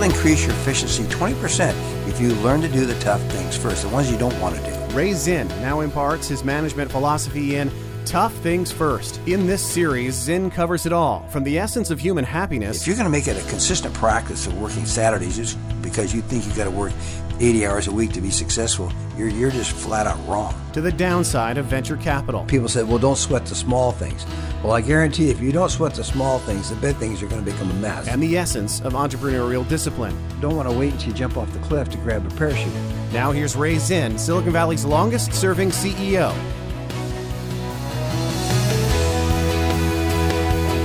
will increase your efficiency 20% if you learn to do the tough things first, the ones you don't want to do. Ray Zinn now imparts his management philosophy in Tough Things First. In this series, Zinn covers it all from the essence of human happiness. If you're going to make it a consistent practice of working Saturdays just because you think you've got to work 80 hours a week to be successful, you're, you're just flat out wrong. To the downside of venture capital. People said, well, don't sweat the small things. Well, I guarantee if you don't sweat the small things, the big things are going to become a mess. And the essence of entrepreneurial discipline. Don't want to wait until you jump off the cliff to grab a parachute. Now here's Ray Zinn, Silicon Valley's longest serving CEO.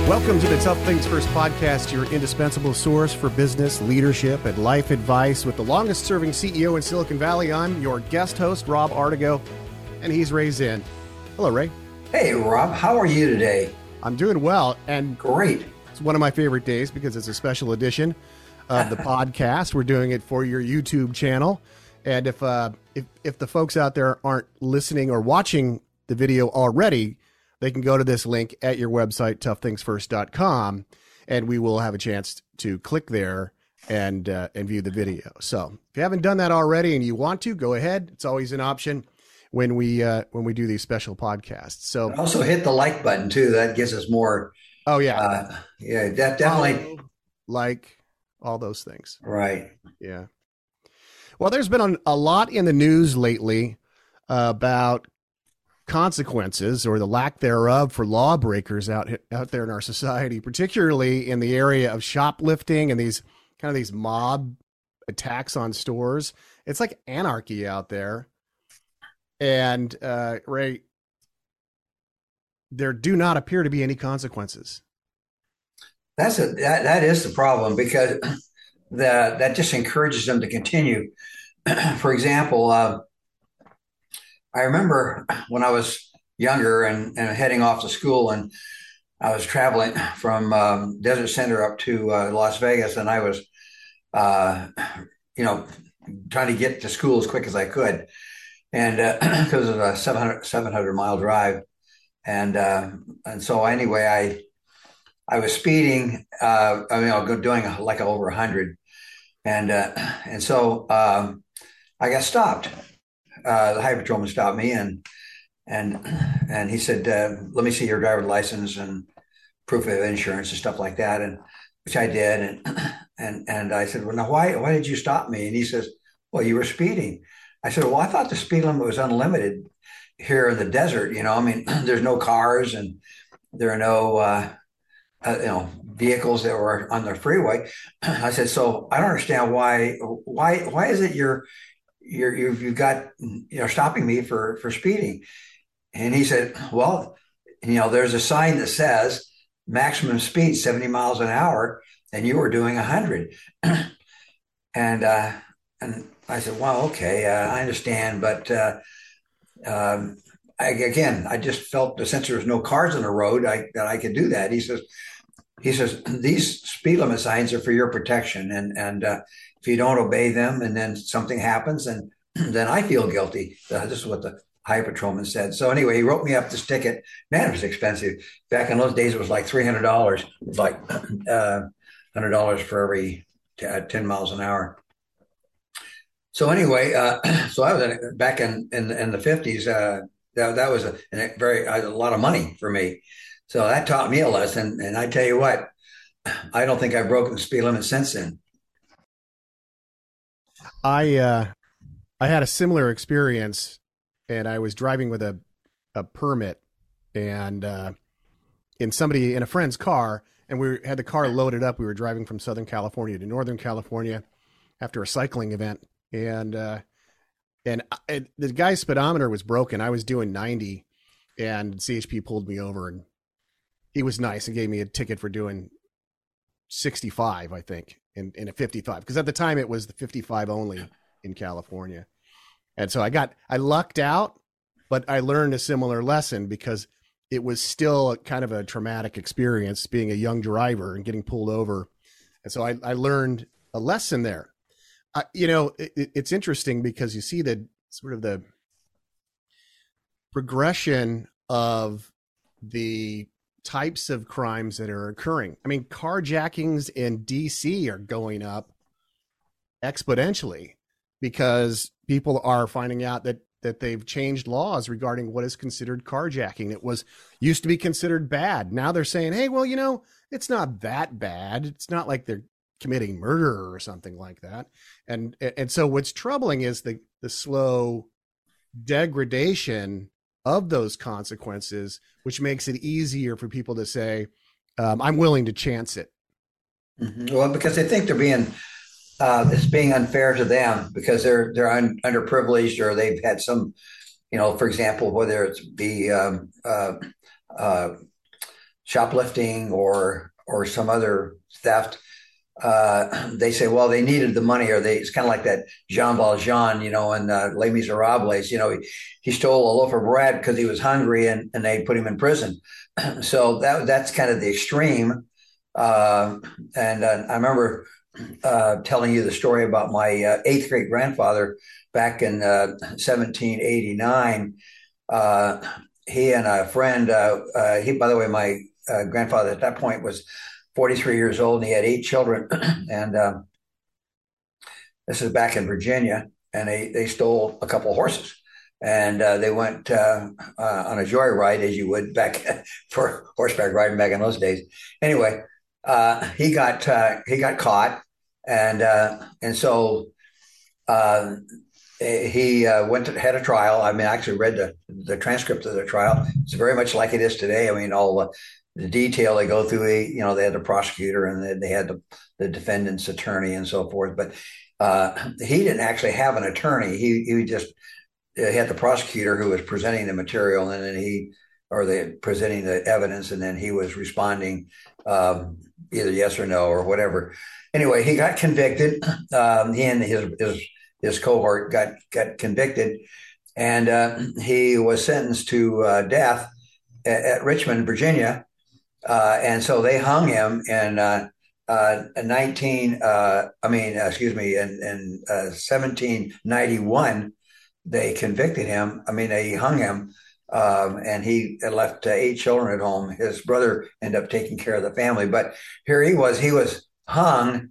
Welcome to the Tough Things First podcast, your indispensable source for business, leadership, and life advice with the longest serving CEO in Silicon Valley. I'm your guest host, Rob Artigo, and he's Ray Zinn. Hello, Ray. Hey, Rob, how are you today? I'm doing well, and Great. it's one of my favorite days because it's a special edition of the podcast. We're doing it for your YouTube channel, and if uh, if if the folks out there aren't listening or watching the video already, they can go to this link at your website toughthingsfirst.com, and we will have a chance to click there and uh, and view the video. So if you haven't done that already and you want to, go ahead. It's always an option when we uh, when we do these special podcasts. So Also hit the like button too. That gives us more. oh yeah, Uh, yeah, that definitely like all those things. right. Yeah. Well, there's been a- lot in the news lately about consequences or the lack thereof for lawbreakers out out there in our society, particularly in the area of shoplifting and these kind of these mob attacks on stores. It's like anarchy out there. And uh, Ray, there do not appear to be any consequences. That's a that, that is the problem because the that just encourages them to continue. For example, uh, I remember when I was younger and, and heading off to school, and I was traveling from um, Desert Center up to uh, Las Vegas, and I was, uh, you know, trying to get to school as quick as I could, and because of a 700, 700 mile drive, and uh, and so anyway, I I was speeding. Uh, I mean, I was doing like over hundred, and uh, and so um, I got stopped. Uh, the highway patrolman stopped me, and and and he said, uh, "Let me see your driver's license and proof of insurance and stuff like that." And which I did, and and and I said, "Well, now why why did you stop me?" And he says, "Well, you were speeding." I said, "Well, I thought the speed limit was unlimited here in the desert. You know, I mean, there's no cars and there are no." Uh, uh, you know vehicles that were on the freeway. I said, so I don't understand why why why is it you're you're you've, you've got you know stopping me for for speeding? And he said, well, you know, there's a sign that says maximum speed 70 miles an hour, and you were doing 100. and uh, and I said, well, okay, uh, I understand, but uh, um, I, again, I just felt the since there was no cars on the road, I, that I could do that. He says, he says these speed limit signs are for your protection, and and uh, if you don't obey them, and then something happens, and then I feel guilty. Uh, this is what the high patrolman said. So anyway, he wrote me up this ticket. Man, it was expensive. Back in those days, it was like three hundred dollars. Like uh, hundred dollars for every t- uh, ten miles an hour. So anyway, uh, so I was in, back in in, in the fifties. Uh, that that was a, a very a lot of money for me. So that taught me a lesson. And I tell you what, I don't think I've broken the speed limit since then. I uh, I had a similar experience, and I was driving with a a permit, and uh, in somebody in a friend's car, and we had the car loaded up. We were driving from Southern California to Northern California after a cycling event, and uh, and I, the guy's speedometer was broken. I was doing ninety, and CHP pulled me over, and he was nice and gave me a ticket for doing sixty five, I think, in in a fifty five, because at the time it was the fifty five only in California, and so I got I lucked out, but I learned a similar lesson because it was still kind of a traumatic experience being a young driver and getting pulled over, and so I, I learned a lesson there. Uh, you know, it, it's interesting because you see the sort of the progression of the types of crimes that are occurring. I mean, carjackings in DC are going up exponentially because people are finding out that that they've changed laws regarding what is considered carjacking. It was used to be considered bad. Now they're saying, "Hey, well, you know, it's not that bad. It's not like they're committing murder or something like that." And and so what's troubling is the the slow degradation of those consequences, which makes it easier for people to say, um, "I'm willing to chance it." Mm-hmm. Well, because they think they're being uh, it's being unfair to them because they're they're un, underprivileged or they've had some, you know, for example, whether it's be um, uh, uh, shoplifting or or some other theft. Uh, they say, well, they needed the money, or they. It's kind of like that Jean Valjean, you know, in uh, Les Miserables. You know, he, he stole a loaf of bread because he was hungry, and, and they put him in prison. so that that's kind of the extreme. Uh, and uh, I remember uh, telling you the story about my uh, eighth great grandfather back in uh, 1789. Uh, he and a friend, he, by the way, my grandfather at that point was 43 years old and he had eight children. and um, this is back in Virginia. And they, they stole a couple of horses and uh, they went uh, uh, on a joyride as you would back for horseback riding back in those days. Anyway, he got he got caught and uh, and so uh, he uh, went to had a trial. I mean, I actually read the the transcript of the trial. It's very much like it is today. I mean, all the, the detail they go through. You know, they had the prosecutor and they, they had the the defendant's attorney and so forth. But uh, he didn't actually have an attorney. He he just he had the prosecutor who was presenting the material, and then he or the presenting the evidence, and then he was responding um, either yes or no or whatever anyway, he got convicted. Um, he and his, his his cohort got got convicted, and uh, he was sentenced to uh, death at, at, Richmond, Virginia. Uh, and so they hung him in uh, uh, 19. Uh, I mean, excuse me, in, in 1791, they convicted him. I mean, they hung him. Um, and he left eight children at home. His brother ended up taking care of the family, but here he was. He was hung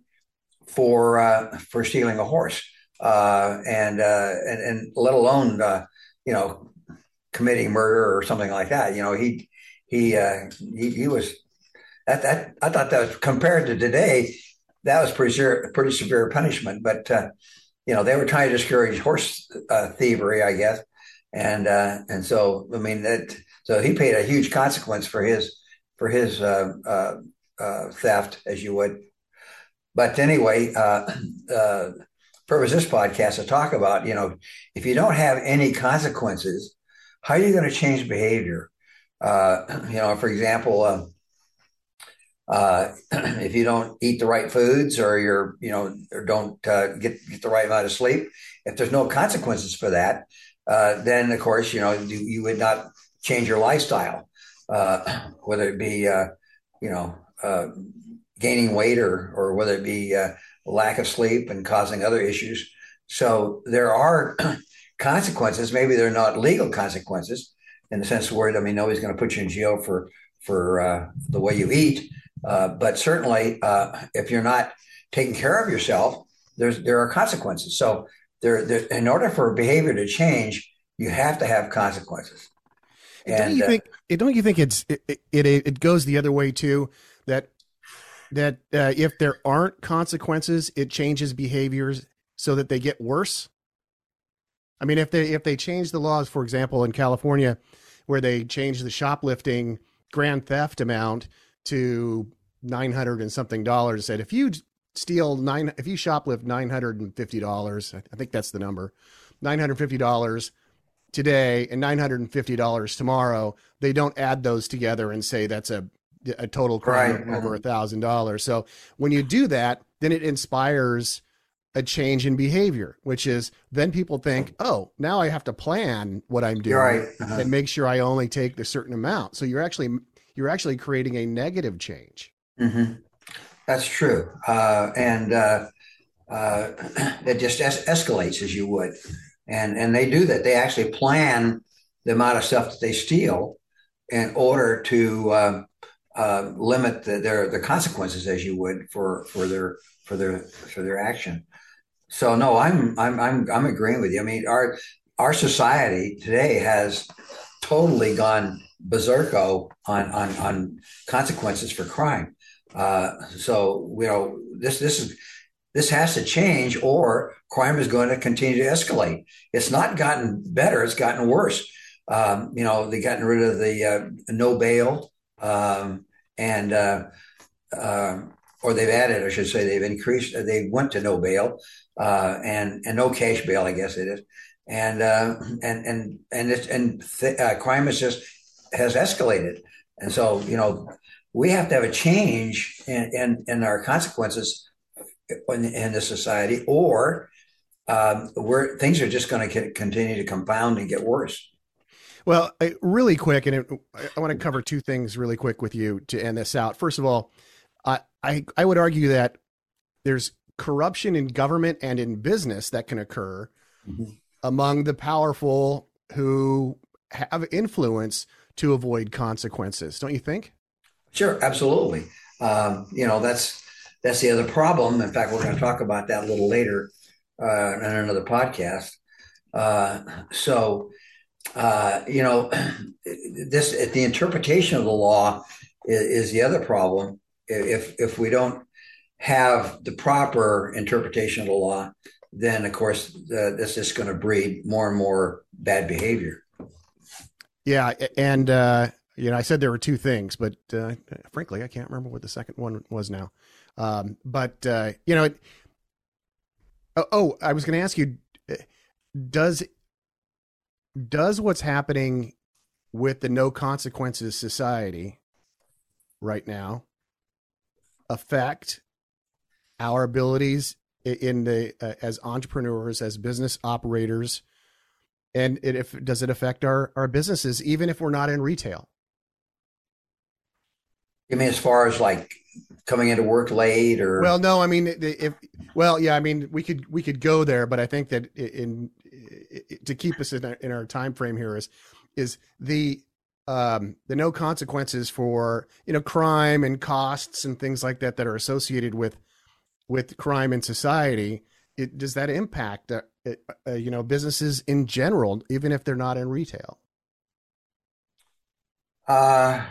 for uh, for stealing a horse, uh, and, uh, and and let alone uh, you know committing murder or something like that. You know, he he uh, he, he was that that I thought that was, compared to today, that was pretty severe, pretty severe punishment. But uh, you know, they were trying to discourage horse thievery, I guess, and and so I mean that so he paid a huge consequence for his for his theft, as you would but anyway, uh, uh, purpose this podcast to talk about, you know, if you don't have any consequences, how are you going to change behavior? Uh, you know, for example, um, uh, if you don't eat the right foods or you're, you know, or don't uh, get, get the right amount of sleep, if there's no consequences for that, uh, then of course, you know, you, you, would not change your lifestyle, uh, whether it be, you know, gaining weight or or whether it be lack of sleep and causing other issues. So there are consequences. Maybe they're not legal consequences in the sense where I mean nobody's going to put you in jail for for uh, the way you eat, uh, but certainly uh, if you're not taking care of yourself, there's there are consequences. So there, there in order for behavior to change, you have to have consequences. And, don't you uh, think? Don't you think it's it, it it goes the other way too? That that uh, if there aren't consequences, it changes behaviors so that they get worse? I mean, if they if they change the laws, for example, in California, where they change the shoplifting grand theft amount to nine hundred and something dollars, said if you steal nine, if you shoplift nine hundred and fifty dollars, I think that's the number, nine hundred fifty dollars today and nine hundred and fifty dollars tomorrow. They don't add those together and say that's a a total crime right. over a thousand dollars. So when you do that, then it inspires a change in behavior, which is then people think, oh, now I have to plan what I'm doing right. uh-huh. and make sure I only take the certain amount. So you're actually you're actually creating a negative change. Mm-hmm. That's true, uh, and uh, uh, it just es- escalates as you would, and and they do that. They actually plan the amount of stuff that they steal in order to um, uh, limit the, their the consequences as you would for for their for their for their action. So no, I'm I'm I'm I'm agreeing with you. I mean, our our society today has totally gone berserko on on on consequences for crime. Uh, so you know this this is this has to change, or crime is going to continue to escalate. It's not gotten better; it's gotten worse. Um, you know, they gotten rid of the uh, no bail, um, and uh, uh, or they've added, I should say, they've increased. They went to no bail uh, and and no cash bail, I guess it is, and uh, and and and it's and th- uh, crime is just has escalated, and so you know we have to have a change in in, in our consequences in, in the society, or um, where things are just going to continue to compound and get worse. Well, really quick, and it, I want to cover two things really quick with you to end this out. First of all, I, I, I would argue that there's corruption in government and in business that can occur mm-hmm. among the powerful who have influence to avoid consequences. Don't you think? Sure, absolutely. Um, you know, that's that's the other problem. In fact, we're going to talk about that a little later uh, in another podcast. Uh, so, uh, you know, this the interpretation of the law is, is, the other problem. If if we don't have the proper interpretation of the law, then of course the, this is going to breed more and more bad behavior. Yeah, and uh, you know, I said there were two things, but uh, frankly, I can't remember what the second one was now. Um, but uh, you know, oh, oh, I was going to ask you, does does what's happening with the no consequences society right now affect our abilities in the uh, as entrepreneurs as business operators and it, if does it affect our our businesses even if we're not in retail? You mean as far as like coming into work late or? Well no i mean if well yeah i mean we could we could go there but i think that in, in to keep us in our, in our time frame here is is the um the no consequences for you know crime and costs and things like that that are associated with with crime in society, it, does that impact uh, uh, you know businesses in general, even if they're not in retail? Uh,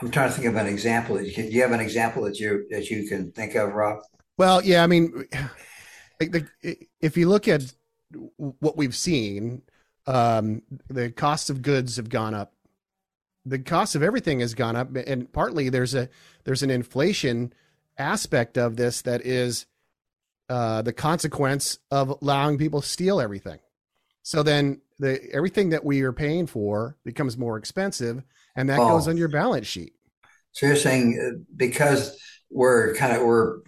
I'm trying to think of an example. Do you have an example that you that you can think of, Rob? Well, yeah. I mean, if you look at what we've seen, um, the cost of goods have gone up. The cost of everything has gone up, and partly there's a there's an inflation aspect of this that is uh, the consequence of allowing people to steal everything. So then the everything that we are paying for becomes more expensive, and that oh. goes on your balance sheet. So you're saying uh, because we're kind of we're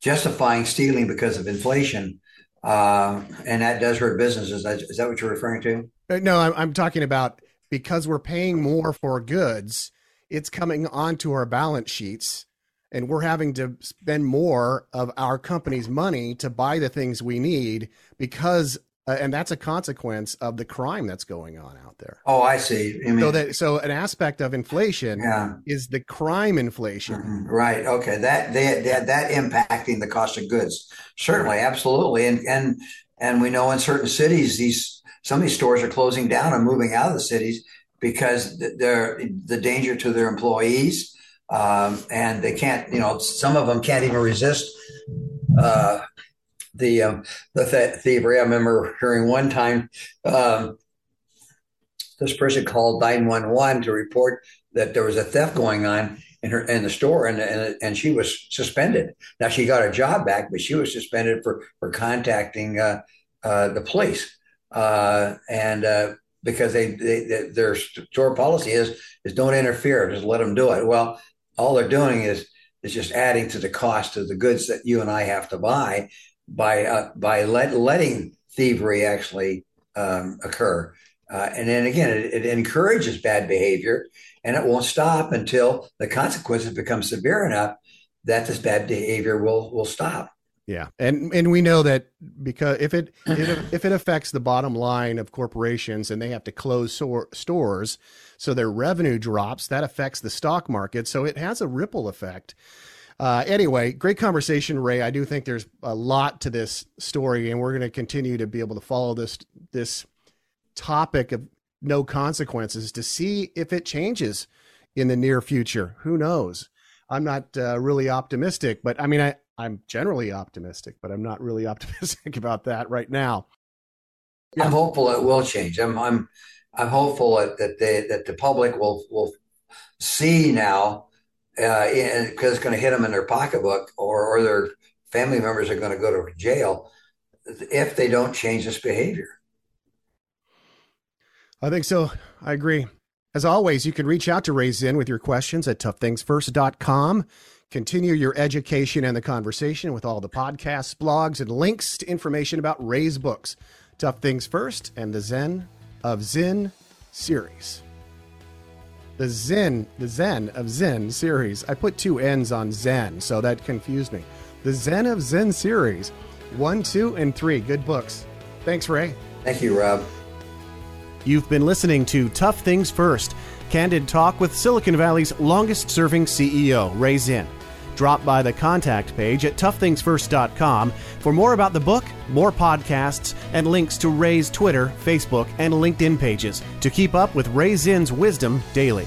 justifying stealing because of inflation, uh, and that does hurt businesses. Is that what you're referring to? Uh, no, I'm, I'm talking about because we're paying more for goods, it's coming onto our balance sheets and we're having to spend more of our company's money to buy the things we need because uh, and that's a consequence of the crime that's going on out there. Oh, I see. Mean, so that so an aspect of inflation yeah. is the crime inflation. Mm-hmm. Right. Okay. That they, that that impacting the cost of goods. Certainly, absolutely. And and and we know in certain cities these some of these stores are closing down and moving out of the cities because they're the danger to their employees um, and they can't, you know, some of them can't even resist uh, the um, the th- thievery. I remember hearing one time um, this person called nine one one to report that there was a theft going on in her in the store, and and and she was suspended. Now she got her job back, but she was suspended for for contacting uh, uh, the police, uh, and uh, because they, they, they, their store policy is is don't interfere, just let them do it. Well, all they're doing is is just adding to the cost of the goods that you and I have to buy by uh, by let, letting thievery actually um, occur. Uh, and then again, it, it, encourages bad behavior, and it won't stop until the consequences become severe enough that this bad behavior will will stop. Yeah, and and we know that because if it, it if it affects the bottom line of corporations and they have to close so- stores, so their revenue drops, that affects the stock market. So it has a ripple effect. Uh, anyway, great conversation, Ray. I do think there's a lot to this story, and we're going to continue to be able to follow this this topic of no consequences to see if it changes in the near future. Who knows? I'm not uh, really optimistic, but I mean, I, I'm generally optimistic, but I'm not really optimistic about that right now. Yeah. I'm hopeful it will change. I'm I'm I'm hopeful that they, that the public will will see now because uh, it's going to hit them in their pocketbook or, or their family members are going to go to jail if they don't change this behavior. I think so. I agree. As always, you can reach out to Ray Zinn with your questions at toughthingsfirst.com. Continue your education and the conversation with all the podcasts, blogs, and links to information about Ray's books, Tough Things First and the Zen of Zen series the Zen, the Zen of Zen series. I put two N's on Zen, so that confused me. The Zen of Zen series, one, two, and three. Good books. Thanks, Ray. Thank you, Rob. You've been listening to Tough Things First, candid talk with Silicon Valley's longest serving CEO, Ray Zinn drop by the contact page at toughthingsfirst.com for more about the book, more podcasts, and links to Ray's Twitter, Facebook, and LinkedIn pages to keep up with Ray Zinn's wisdom daily.